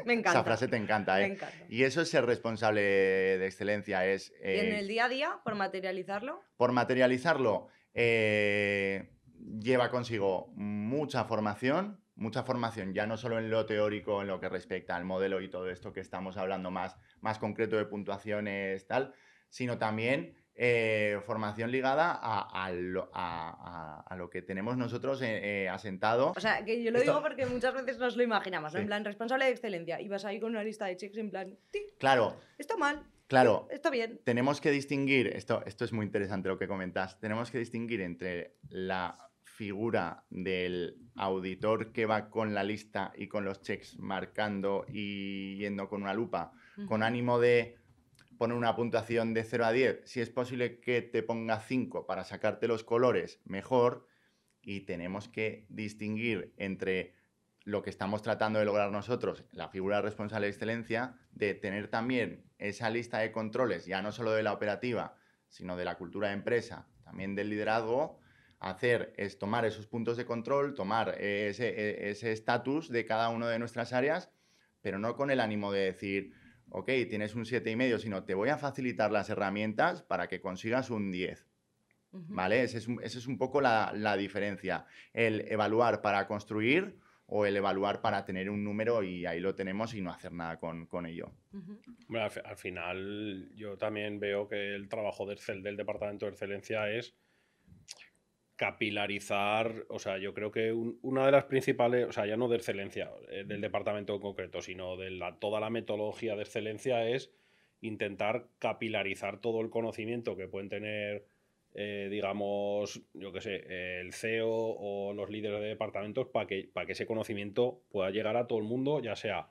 me encanta. Esa frase te encanta, ¿eh? Me encanta. Y eso es ser responsable de excelencia. Es, eh, ¿Y en el día a día, por materializarlo? Por materializarlo, eh, lleva consigo mucha formación, mucha formación, ya no solo en lo teórico, en lo que respecta al modelo y todo esto que estamos hablando más, más concreto de puntuaciones, tal, sino también eh, formación ligada a, a, lo, a, a, lo, que tenemos nosotros eh, eh, asentado. O sea, que yo lo Esto... digo porque muchas veces nos lo imaginamos, sí. en plan responsable de excelencia, y vas ahí con una lista de checks en plan, claro. está mal. Claro, está bien. Tenemos que distinguir, esto, esto es muy interesante lo que comentas, tenemos que distinguir entre la figura del auditor que va con la lista y con los checks marcando y yendo con una lupa, uh -huh. con ánimo de poner una puntuación de 0 a 10, si es posible que te ponga 5 para sacarte los colores, mejor. Y tenemos que distinguir entre lo que estamos tratando de lograr nosotros, la figura responsable de excelencia, de tener también esa lista de controles, ya no solo de la operativa, sino de la cultura de empresa, también del liderazgo, hacer es tomar esos puntos de control, tomar ese estatus de cada una de nuestras áreas, pero no con el ánimo de decir, ok, tienes un 7,5, sino te voy a facilitar las herramientas para que consigas un 10. Uh -huh. ¿Vale? Esa es, un, ese es un poco la, la, diferencia. El evaluar para construir o el evaluar para tener un número y ahí lo tenemos y no hacer nada con, con ello. Uh -huh. bueno, al, al, final, yo también veo que el trabajo del, del Departamento de Excelencia es capilarizar, o sea, yo creo que un, una de las principales, o sea, ya no de excelencia eh, del departamento en concreto, sino de la, toda la metodología de excelencia es intentar capilarizar todo el conocimiento que pueden tener, eh, digamos, yo qué sé, el CEO o los líderes de departamentos para que, para que ese conocimiento pueda llegar a todo el mundo, ya sea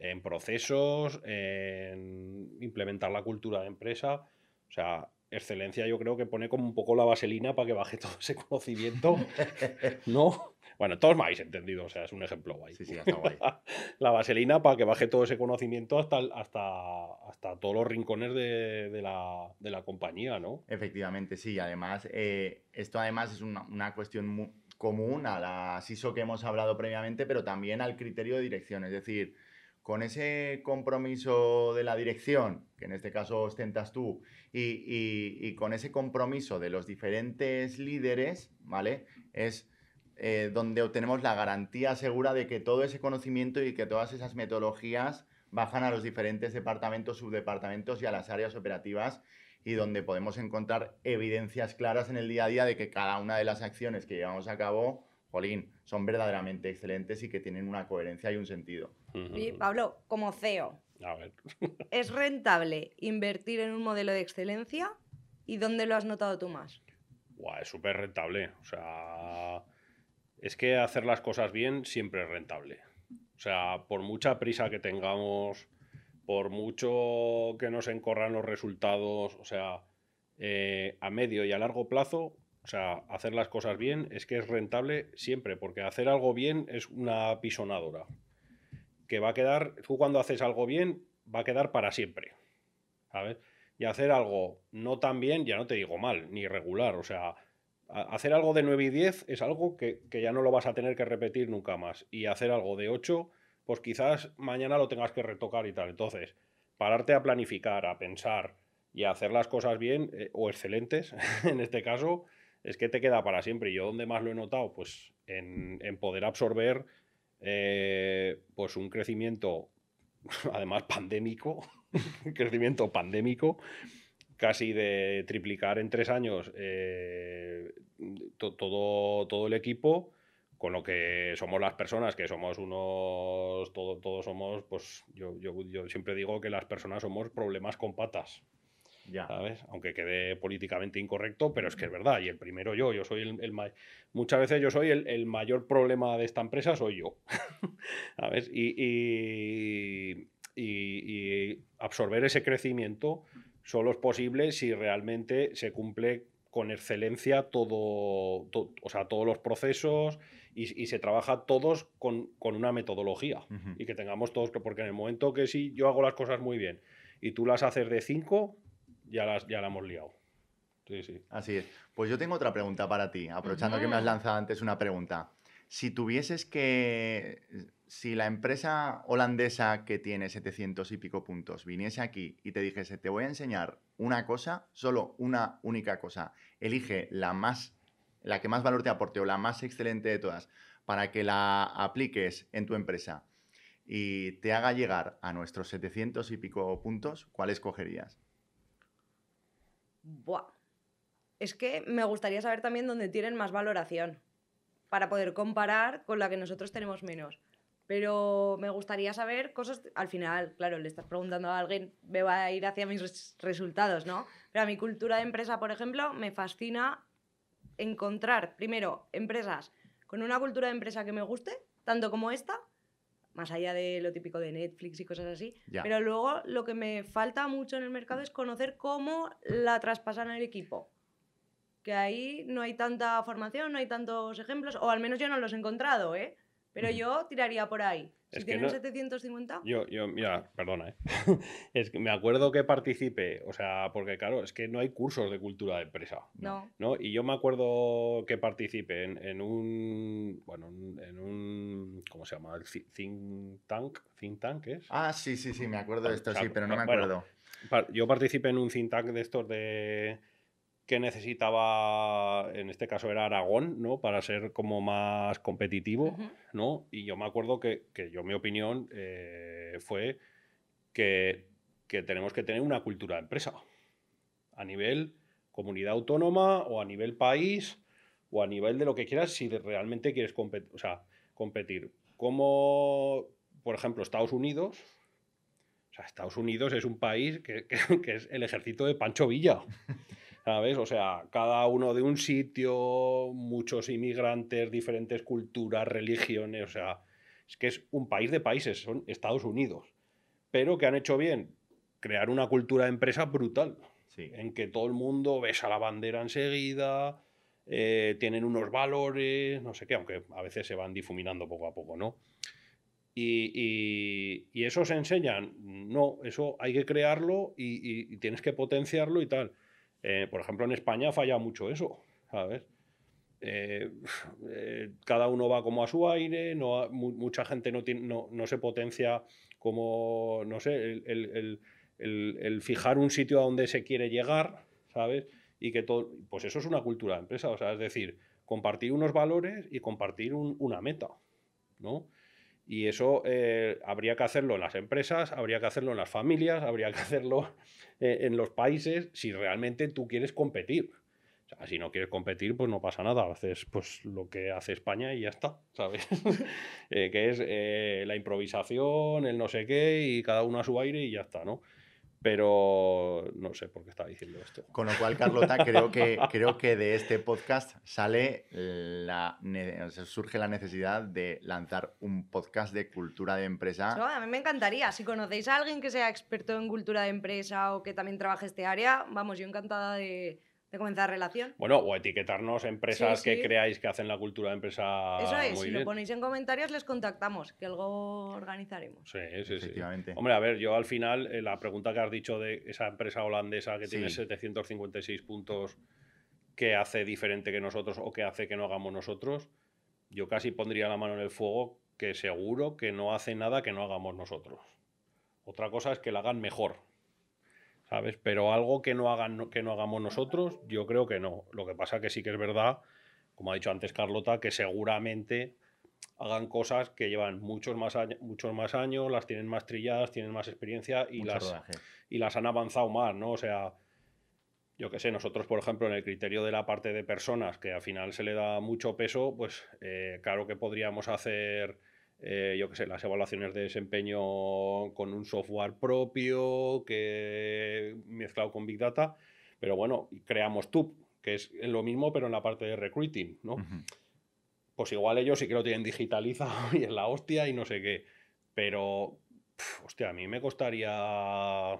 en procesos, en implementar la cultura de empresa, o sea, excelencia yo creo que pone como un poco la vaselina para que baje todo ese conocimiento, ¿no? Bueno, todos me habéis entendido, o sea, es un ejemplo guay. Sí, sí, está guay. la vaselina para que baje todo ese conocimiento hasta, hasta, hasta todos los rincones de, de, la, de la compañía, ¿no? Efectivamente, sí. Además, eh, esto además es una, una cuestión muy común a la SISO que hemos hablado previamente, pero también al criterio de dirección. Es decir, con ese compromiso de la dirección, que en este caso ostentas tú, y, con ese compromiso de los diferentes líderes, ¿vale? Es eh, donde obtenemos la garantía segura de que todo ese conocimiento y que todas esas metodologías bajan a los diferentes departamentos, subdepartamentos y a las áreas operativas y donde podemos encontrar evidencias claras en el día a día de que cada una de las acciones que llevamos a cabo jolín, son verdaderamente excelentes y que tienen una coherencia y un sentido. Pablo, como CEO, A ver. ¿es rentable invertir en un modelo de excelencia? ¿Y dónde lo has notado tú más? Buah, es súper rentable. O sea, es que hacer las cosas bien siempre es rentable. O sea, por mucha prisa que tengamos, por mucho que nos encorran los resultados, o sea, eh, a medio y a largo plazo, o sea, hacer las cosas bien es que es rentable siempre, porque hacer algo bien es una pisonadora. Que va a quedar, tú cuando haces algo bien, va a quedar para siempre. ¿Sabes? Y hacer algo no tan bien, ya no te digo mal, ni regular. O sea, hacer algo de 9 y 10 es algo que, que, ya no lo vas a tener que repetir nunca más. Y hacer algo de 8, pues quizás mañana lo tengas que retocar y tal. Entonces, pararte a planificar, a pensar y a hacer las cosas bien eh, o excelentes, en este caso, es que te queda para siempre. Y yo donde más lo he notado, pues en, poder absorber eh, pues un crecimiento, además pandémico, crecimiento pandémico, casi de triplicar en tres años eh, todo, todo el equipo con lo que somos las personas, que somos unos, todo, todos somos, pues yo, yo, yo, siempre digo que las personas somos problemas con patas. Ya. ¿Sabes? Aunque quede políticamente incorrecto, pero es que es verdad. Y el primero yo, yo soy el, el muchas veces yo soy el, el, mayor problema de esta empresa, soy yo. ¿Sabes? Y, y, y, absorber ese crecimiento solo es posible si realmente se cumple con excelencia todo, o sea, todos los procesos y, se trabaja todos con, una metodología y que tengamos todos, porque en el momento que si yo hago las cosas muy bien y tú las haces de cinco, ya las ya la hemos liado. Sí, sí. Así es. Pues yo tengo otra pregunta para ti, aprovechando que me has lanzado antes una pregunta. Si tuvieses que, si la empresa holandesa que tiene 700 y pico puntos viniese aquí y te dijese, te voy a enseñar una cosa, solo una única cosa, elige la más la que más valor te aporte o la más excelente de todas, para que la apliques en tu empresa y te haga llegar a nuestros 700 y pico puntos, ¿cuál escogerías? Buah. Es que me gustaría saber también dónde tienen más valoración para poder comparar con la que nosotros tenemos menos. Pero me gustaría saber cosas, al final, claro, le estás preguntando a alguien, me va a ir hacia mis resultados, ¿no? Pero a mi cultura de empresa, por ejemplo, me fascina encontrar, primero, empresas con una cultura de empresa que me guste, tanto como esta, más allá de lo típico de Netflix y cosas así. Pero luego lo que me falta mucho en el mercado es conocer cómo la traspasan al equipo. Que ahí no hay tanta formación, no hay tantos ejemplos, o al menos yo no los he encontrado, ¿eh? Pero yo tiraría por ahí. Si tienen 750. Yo, yo, mira, perdona, ¿eh? es que me acuerdo que participé, o sea, porque claro, es que no hay cursos de cultura de empresa. No. ¿no? Y yo me acuerdo que participé en, un, bueno, en un, ¿cómo se llama? El think tank, think tank es. Ah, sí, sí, sí, me acuerdo de esto, sí, pero no me acuerdo. yo participé en un think tank de estos de que necesitaba, en este caso era Aragón, ¿no? Para ser como más competitivo, ¿no? Y yo me acuerdo que, yo, mi opinión eh, fue que, tenemos que tener una cultura de empresa a nivel comunidad autónoma o a nivel país o a nivel de lo que quieras si realmente quieres competir. O sea, competir. Como, por ejemplo, Estados Unidos. O sea, Estados Unidos es un país que, que es el ejército de Pancho Villa. ¿Sabes? O sea, cada uno de un sitio, muchos inmigrantes, diferentes culturas, religiones, o sea, es que es un país de países, son Estados Unidos, pero que han hecho bien crear una cultura de empresa brutal, en que todo el mundo besa la bandera enseguida, eh, tienen unos valores, no sé qué, aunque a veces se van difuminando poco a poco, ¿no? Y, eso se enseñan, no, eso hay que crearlo y tienes que potenciarlo y tal. Eh, por ejemplo, en España falla mucho eso, ¿sabes? Eh, eh, cada uno va como a su aire, no, mucha gente no, tiene, no, no, se potencia como, no sé, el, el, el, fijar un sitio a donde se quiere llegar, ¿sabes? Y que todo, pues eso es una cultura de empresa, o sea, es decir, compartir unos valores y compartir un, una meta, ¿no? Y eso habría que hacerlo en las empresas, habría que hacerlo en las familias, habría que hacerlo eh, en los países si realmente tú quieres competir. O si no quieres competir, pues no pasa nada. Haces pues lo que hace España y ya está, ¿sabes? Eh, que es eh, la improvisación, el no sé qué, y cada uno a su aire y ya está, ¿no? Pero no sé por qué estaba diciendo esto. Con lo cual, Carlota, creo que, creo que de este podcast sale la, surge la necesidad de lanzar un podcast de cultura de empresa. a mí me encantaría. Si conocéis a alguien que sea experto en cultura de empresa o que también trabaje este área, vamos, yo encantada de, de comenzar relación. Bueno, o etiquetarnos empresas que creáis que hacen la cultura de empresa. Eso es, si lo ponéis en comentarios les contactamos, que algo organizaremos. Sí, sí, Efectivamente. Hombre, a ver, yo al final, eh, la pregunta que has dicho de esa empresa holandesa que tiene 756 puntos, ¿qué hace diferente que nosotros o qué hace que no hagamos nosotros? Yo casi pondría la mano en el fuego que seguro que no hace nada que no hagamos nosotros. Otra cosa es que la hagan mejor. ¿Sabes? Pero algo que no, hagan, que no hagamos nosotros, yo creo que no. Lo que pasa que sí que es verdad, como ha dicho antes Carlota, que seguramente hagan cosas que llevan muchos más, años, muchos más años, las tienen más trilladas, tienen más experiencia y las, y las han avanzado más, ¿no? O sea, yo qué sé, nosotros, por ejemplo, en el criterio de la parte de personas, que al final se le da mucho peso, pues eh, claro que podríamos hacer, eh, yo qué sé, las evaluaciones de desempeño con un software propio, que mezclado con Big Data, pero bueno, creamos TUP, que es lo mismo, pero en la parte de recruiting, ¿no? Pues igual ellos sí que lo tienen digitalizado y es la hostia y no sé qué, pero, hostia, a mí me costaría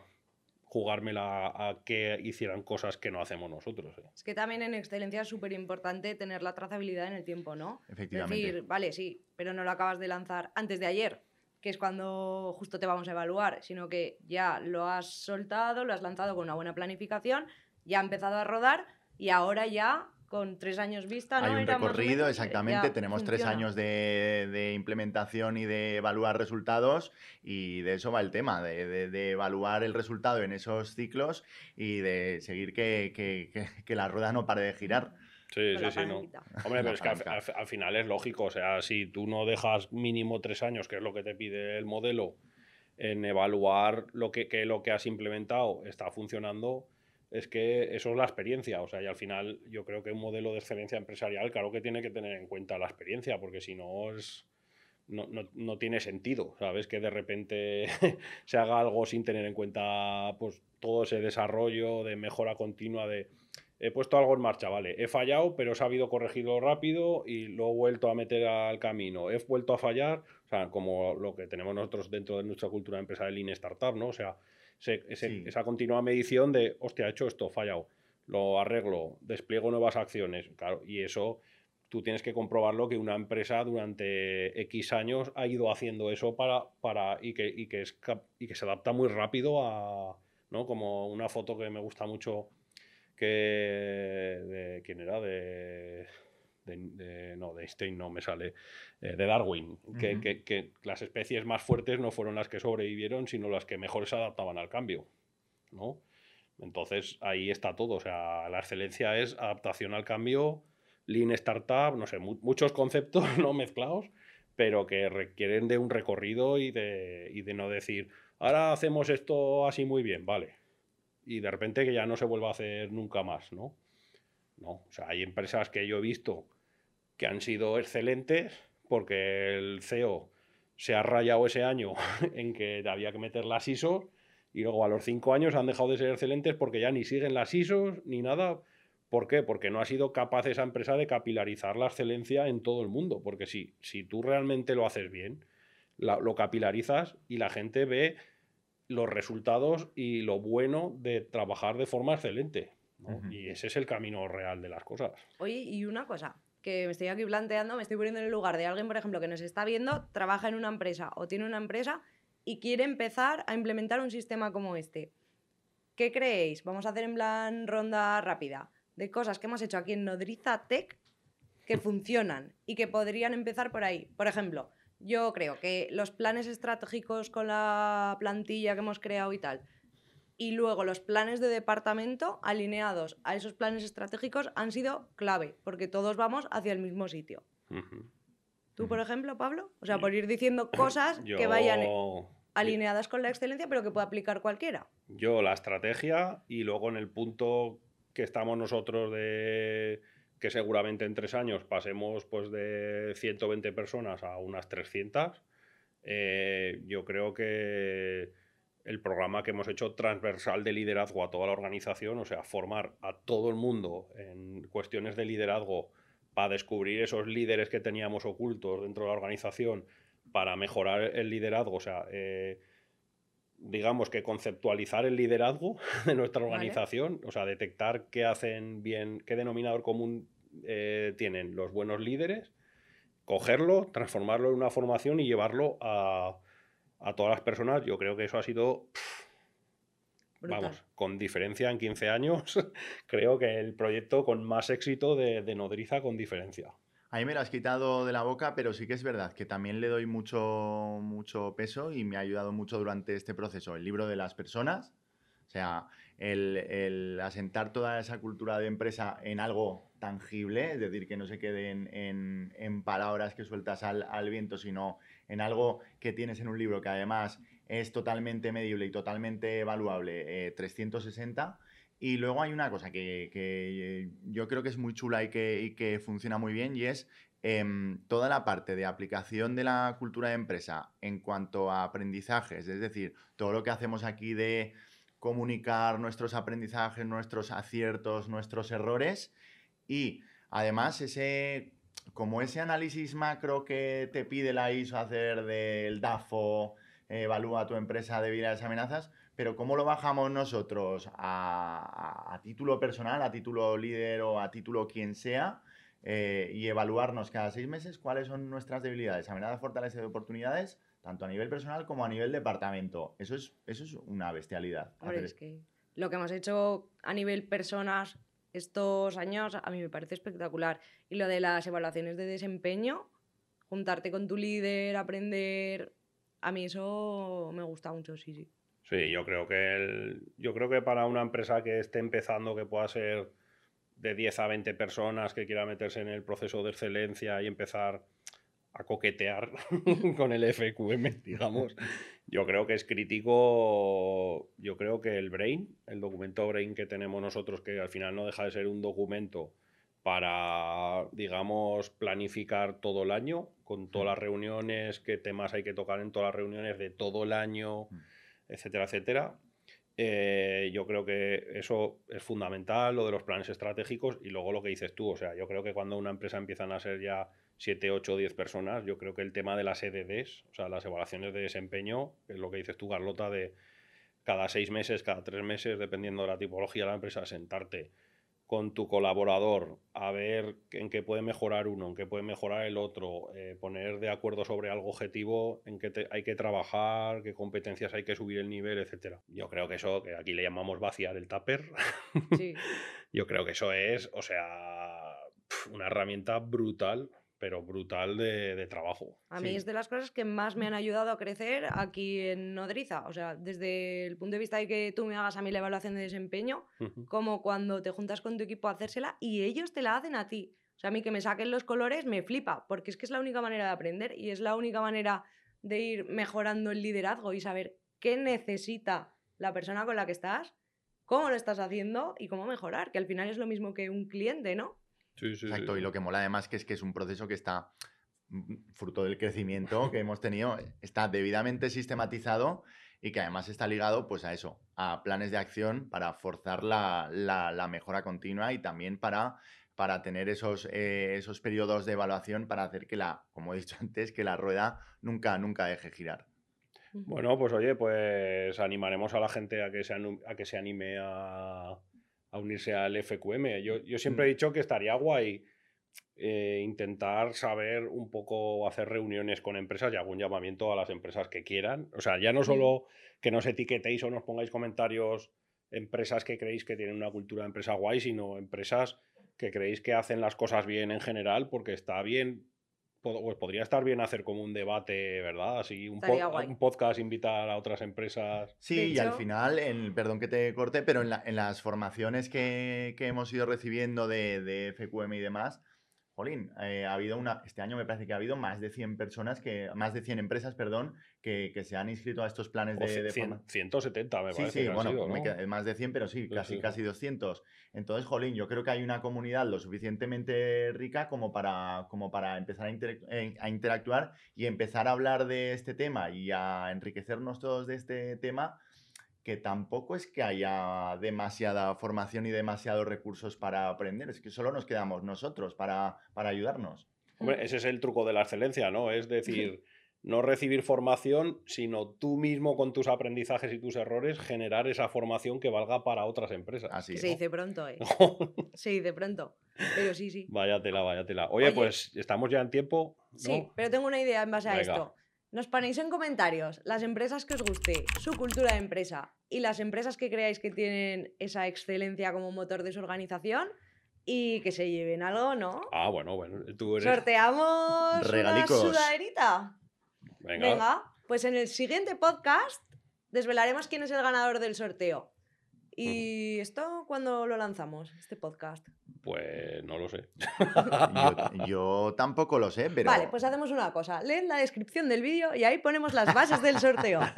jugármela a que hicieran cosas que no hacemos nosotros. ¿eh? Es que también en excelencia es súper importante tener la trazabilidad en el tiempo, ¿no? Efectivamente. decir, vale, sí, pero no lo acabas de lanzar antes de ayer, que es cuando justo te vamos a evaluar, sino que ya lo has soltado, lo has lanzado con una buena planificación, ya ha empezado a rodar y ahora ya con tres años vista. ¿no? Hay un recorrido, exactamente. Tenemos tres años de, implementación y de evaluar resultados y de eso va el tema, de, evaluar el resultado en esos ciclos y de seguir que, la rueda no pare de girar. Sí, sí, sí, no. Hombre, pero es que al, final es lógico, o sea, si tú no dejas mínimo tres años, que es lo que te pide el modelo, en evaluar lo que, que lo que has implementado está funcionando, es que eso es la experiencia. O sea, y al final yo creo que un modelo de excelencia empresarial, claro que tiene que tener en cuenta la experiencia, porque si no es. No, no, tiene sentido, ¿sabes? Que de repente se haga algo sin tener en cuenta pues, todo ese desarrollo de mejora continua de he puesto algo en marcha, vale, he fallado, pero he sabido corregirlo rápido y lo he vuelto a meter al camino, he vuelto a fallar, o sea, como lo que tenemos nosotros dentro de nuestra cultura empresarial Lean Startup, ¿no? O sea, esa continua medición de, hostia, he hecho esto, fallado, lo arreglo, despliego nuevas acciones, claro, y eso tú tienes que comprobarlo que una empresa durante X años ha ido haciendo eso para, para y, que, y, que es, y que se adapta muy rápido a, ¿no? Como una foto que me gusta mucho que de quién era de de, no, de Einstein no me sale, eh, de Darwin, que, las especies más fuertes no fueron las que sobrevivieron, sino las que mejor se adaptaban al cambio, ¿no? Entonces ahí está todo, o sea, la excelencia es adaptación al cambio, lean startup, no sé, muchos conceptos no mezclados, pero que requieren de un recorrido y de, y de no decir, ahora hacemos esto así muy bien, vale, y de repente que ya no se vuelva a hacer nunca más, ¿no? No, o sea, hay empresas que yo he visto que han sido excelentes porque el CEO se ha rayado ese año en que había que meter las ISO y luego a los cinco años han dejado de ser excelentes porque ya ni siguen las ISOs ni nada. ¿Por qué? Porque no ha sido capaz esa empresa de capilarizar la excelencia en todo el mundo. Porque si, si tú realmente lo haces bien, lo capilarizas y la gente ve los resultados y lo bueno de trabajar de forma excelente. Y ese es el camino real de las cosas. Oye, y una cosa, que me estoy aquí planteando, me estoy poniendo en el lugar de alguien, por ejemplo, que nos está viendo, trabaja en una empresa o tiene una empresa y quiere empezar a implementar un sistema como este. ¿Qué creéis? Vamos a hacer en plan ronda rápida de cosas que hemos hecho aquí en Nodriza Tech que funcionan y que podrían empezar por ahí. Por ejemplo, yo creo que los planes estratégicos con la plantilla que hemos creado y tal, y luego los planes de departamento alineados a esos planes estratégicos han sido clave, porque todos vamos hacia el mismo sitio. Tú, por ejemplo, Pablo, o sea, por ir diciendo cosas que vayan alineadas con la excelencia, pero que pueda aplicar cualquiera. Yo la estrategia y luego en el punto que estamos nosotros de que seguramente en tres años pasemos pues de 120 personas a unas 300, eh, yo creo que el programa que hemos hecho transversal de liderazgo a toda la organización, o sea, formar a todo el mundo en cuestiones de liderazgo para descubrir esos líderes que teníamos ocultos dentro de la organización, para mejorar el liderazgo, o sea, eh, digamos que conceptualizar el liderazgo de nuestra organización, o sea, detectar qué hacen bien, qué denominador común eh, tienen los buenos líderes, cogerlo, transformarlo en una formación y llevarlo a a todas las personas, yo creo que eso ha sido, vamos, con diferencia en 15 años, creo que el proyecto con más éxito de, Nodriza con diferencia. Ahí me lo has quitado de la boca, pero sí que es verdad que también le doy mucho, mucho peso y me ha ayudado mucho durante este proceso. El libro de las personas, o sea, el, asentar toda esa cultura de empresa en algo tangible, es decir, que no se quede en, palabras que sueltas al, viento, sino en algo que tienes en un libro que además es totalmente medible y totalmente evaluable, 360. Eh, y luego hay una cosa que, yo creo que es muy chula y que, que funciona muy bien y es em, toda la parte de aplicación de la cultura de empresa en cuanto a aprendizajes, es decir, todo lo que hacemos aquí de comunicar nuestros aprendizajes, nuestros aciertos, nuestros errores y además ese como ese análisis macro que te pide la ISO hacer del DAFO, evalúa tu empresa debido a las amenazas, pero ¿cómo lo bajamos nosotros a, título personal, a título líder o a título quien sea? Eh, y evaluarnos cada seis meses cuáles son nuestras debilidades, amenazas, fortalezas y oportunidades, tanto a nivel personal como a nivel departamento. Eso es, eso es una bestialidad. es que lo que hemos hecho a nivel personas estos años a mí me parece espectacular. Y lo de las evaluaciones de desempeño, juntarte con tu líder, aprender, a mí eso me gusta mucho, sí, sí. Sí, yo creo que yo creo que para una empresa que esté empezando, que pueda ser de 10 a 20 personas, que quiera meterse en el proceso de excelencia y empezar a coquetear con el FQM, digamos, yo creo que es crítico, yo creo que el Brain, el documento Brain que tenemos nosotros, que al final no deja de ser un documento para, digamos, planificar todo el año, con todas las reuniones, qué temas hay que tocar en todas las reuniones de todo el año etcétera, etcétera. Eh, yo creo que eso es fundamental, lo de los planes estratégicos y luego lo que dices tú. O sea, yo creo que cuando una empresa empiezan a ser ya 7, 8 o 10 personas, yo creo que el tema de las EDDs, o sea, las evaluaciones de desempeño, que es lo que dices tú, Carlota, de cada seis meses, cada tres meses, dependiendo de la tipología de la empresa, sentarte con tu colaborador a ver en qué puede mejorar uno, en qué puede mejorar el otro, eh, poner de acuerdo sobre algo objetivo, en qué hay que trabajar, qué competencias hay que subir el nivel, etcétera. Yo creo que eso, que aquí le llamamos vaciar el tupper, yo creo que eso es, o sea, una herramienta brutal pero brutal de, trabajo. A mí es de las cosas que más me han ayudado a crecer aquí en Nodriza. O sea, desde el punto de vista de que tú me hagas a mí la evaluación de desempeño, como cuando te juntas con tu equipo a hacérsela y ellos te la hacen a ti. O sea, a mí que me saquen los colores me flipa, porque es que es la única manera de aprender y es la única manera de ir mejorando el liderazgo y saber qué necesita la persona con la que estás, cómo lo estás haciendo y cómo mejorar, que al final es lo mismo que un cliente, ¿no? Exacto, y lo que mola además que es que es un proceso que está mm, fruto del crecimiento que hemos tenido, está debidamente sistematizado y que además está ligado pues a eso, a planes de acción para forzar la, mejora continua y también para, para tener esos, eh, esos periodos de evaluación para hacer que la, como he dicho antes, que la rueda nunca, nunca deje girar. Bueno, pues oye, pues animaremos a la gente a que se, a que se anime a, a unirse al FQM. Yo, yo siempre he dicho que estaría guay eh, intentar saber un poco, hacer reuniones con empresas y algún llamamiento a las empresas que quieran. O sea, ya no solo que nos etiquetéis o nos pongáis comentarios empresas que creéis que tienen una cultura de empresa guay, sino empresas que creéis que hacen las cosas bien en general, porque está bien pues podría estar bien hacer como un debate, ¿verdad? Así un, podcast, invitar a otras empresas. Sí, y al final, en, perdón que te corte, pero en, las formaciones que, hemos ido recibiendo de, de FQM y demás, Jolín, eh, ha habido una, este año me parece que ha habido más de 100 personas, que, más de 100 empresas, perdón, que, se han inscrito a estos planes de, de 170 me parece. Sí, sí, bueno, más de 100, pero sí, casi, casi 200. Entonces, Jolín, yo creo que hay una comunidad lo suficientemente rica como para, como para empezar a, eh, a interactuar y empezar a hablar de este tema y a enriquecernos todos de este tema que tampoco es que haya demasiada formación y demasiados recursos para aprender, es que solo nos quedamos nosotros para, para ayudarnos. Hombre, ese es el truco de la excelencia, ¿no? Es decir, no recibir formación, sino tú mismo con tus aprendizajes y tus errores generar esa formación que valga para otras empresas. Así Se dice pronto, ¿eh? Se dice pronto, pero sí, sí. Váyatela, váyatela. Oye, pues estamos ya en tiempo. Sí, pero tengo una idea en base a esto. Nos ponéis en comentarios las empresas que os guste, su cultura de empresa y las empresas que creáis que tienen esa excelencia como motor de su organización y que se lleven algo, ¿no? Ah, bueno, bueno. Tú eres. Sorteamos Regalicos. una sudaderita. Venga. Venga, pues en el siguiente podcast desvelaremos quién es el ganador del sorteo. ¿Y esto cuándo lo lanzamos, este podcast? Pues no lo sé. Yo, yo tampoco lo sé, pero. Vale, pues hacemos una cosa. Leen la descripción del vídeo y ahí ponemos las bases del sorteo.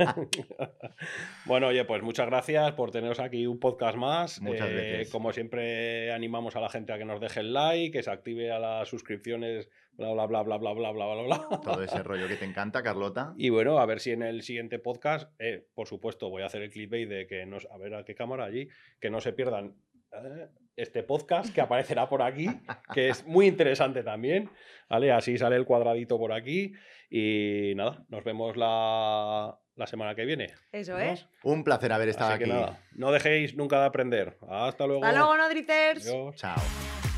Bueno, oye, pues muchas gracias por teneros aquí un podcast más. Muchas Eh, veces. Como siempre, animamos a la gente a que nos deje el like, que se active a las suscripciones, bla, bla, bla, bla, bla, bla, bla, bla, bla. Todo ese rollo que te encanta, Carlota. Y bueno, a ver si en el siguiente podcast, eh, por supuesto, voy a hacer el clickbait de que no, a ver a qué cámara allí, que no se pierdan eh, este podcast que aparecerá por aquí, que es muy interesante también, ¿vale? Así sale el cuadradito por aquí y nada, nos vemos la, la semana que viene. Eso ¿no? es. Un placer haber estado Así que aquí. nada, no dejéis nunca de aprender. Hasta luego. Hasta luego, Nodriters. Adiós. Chao.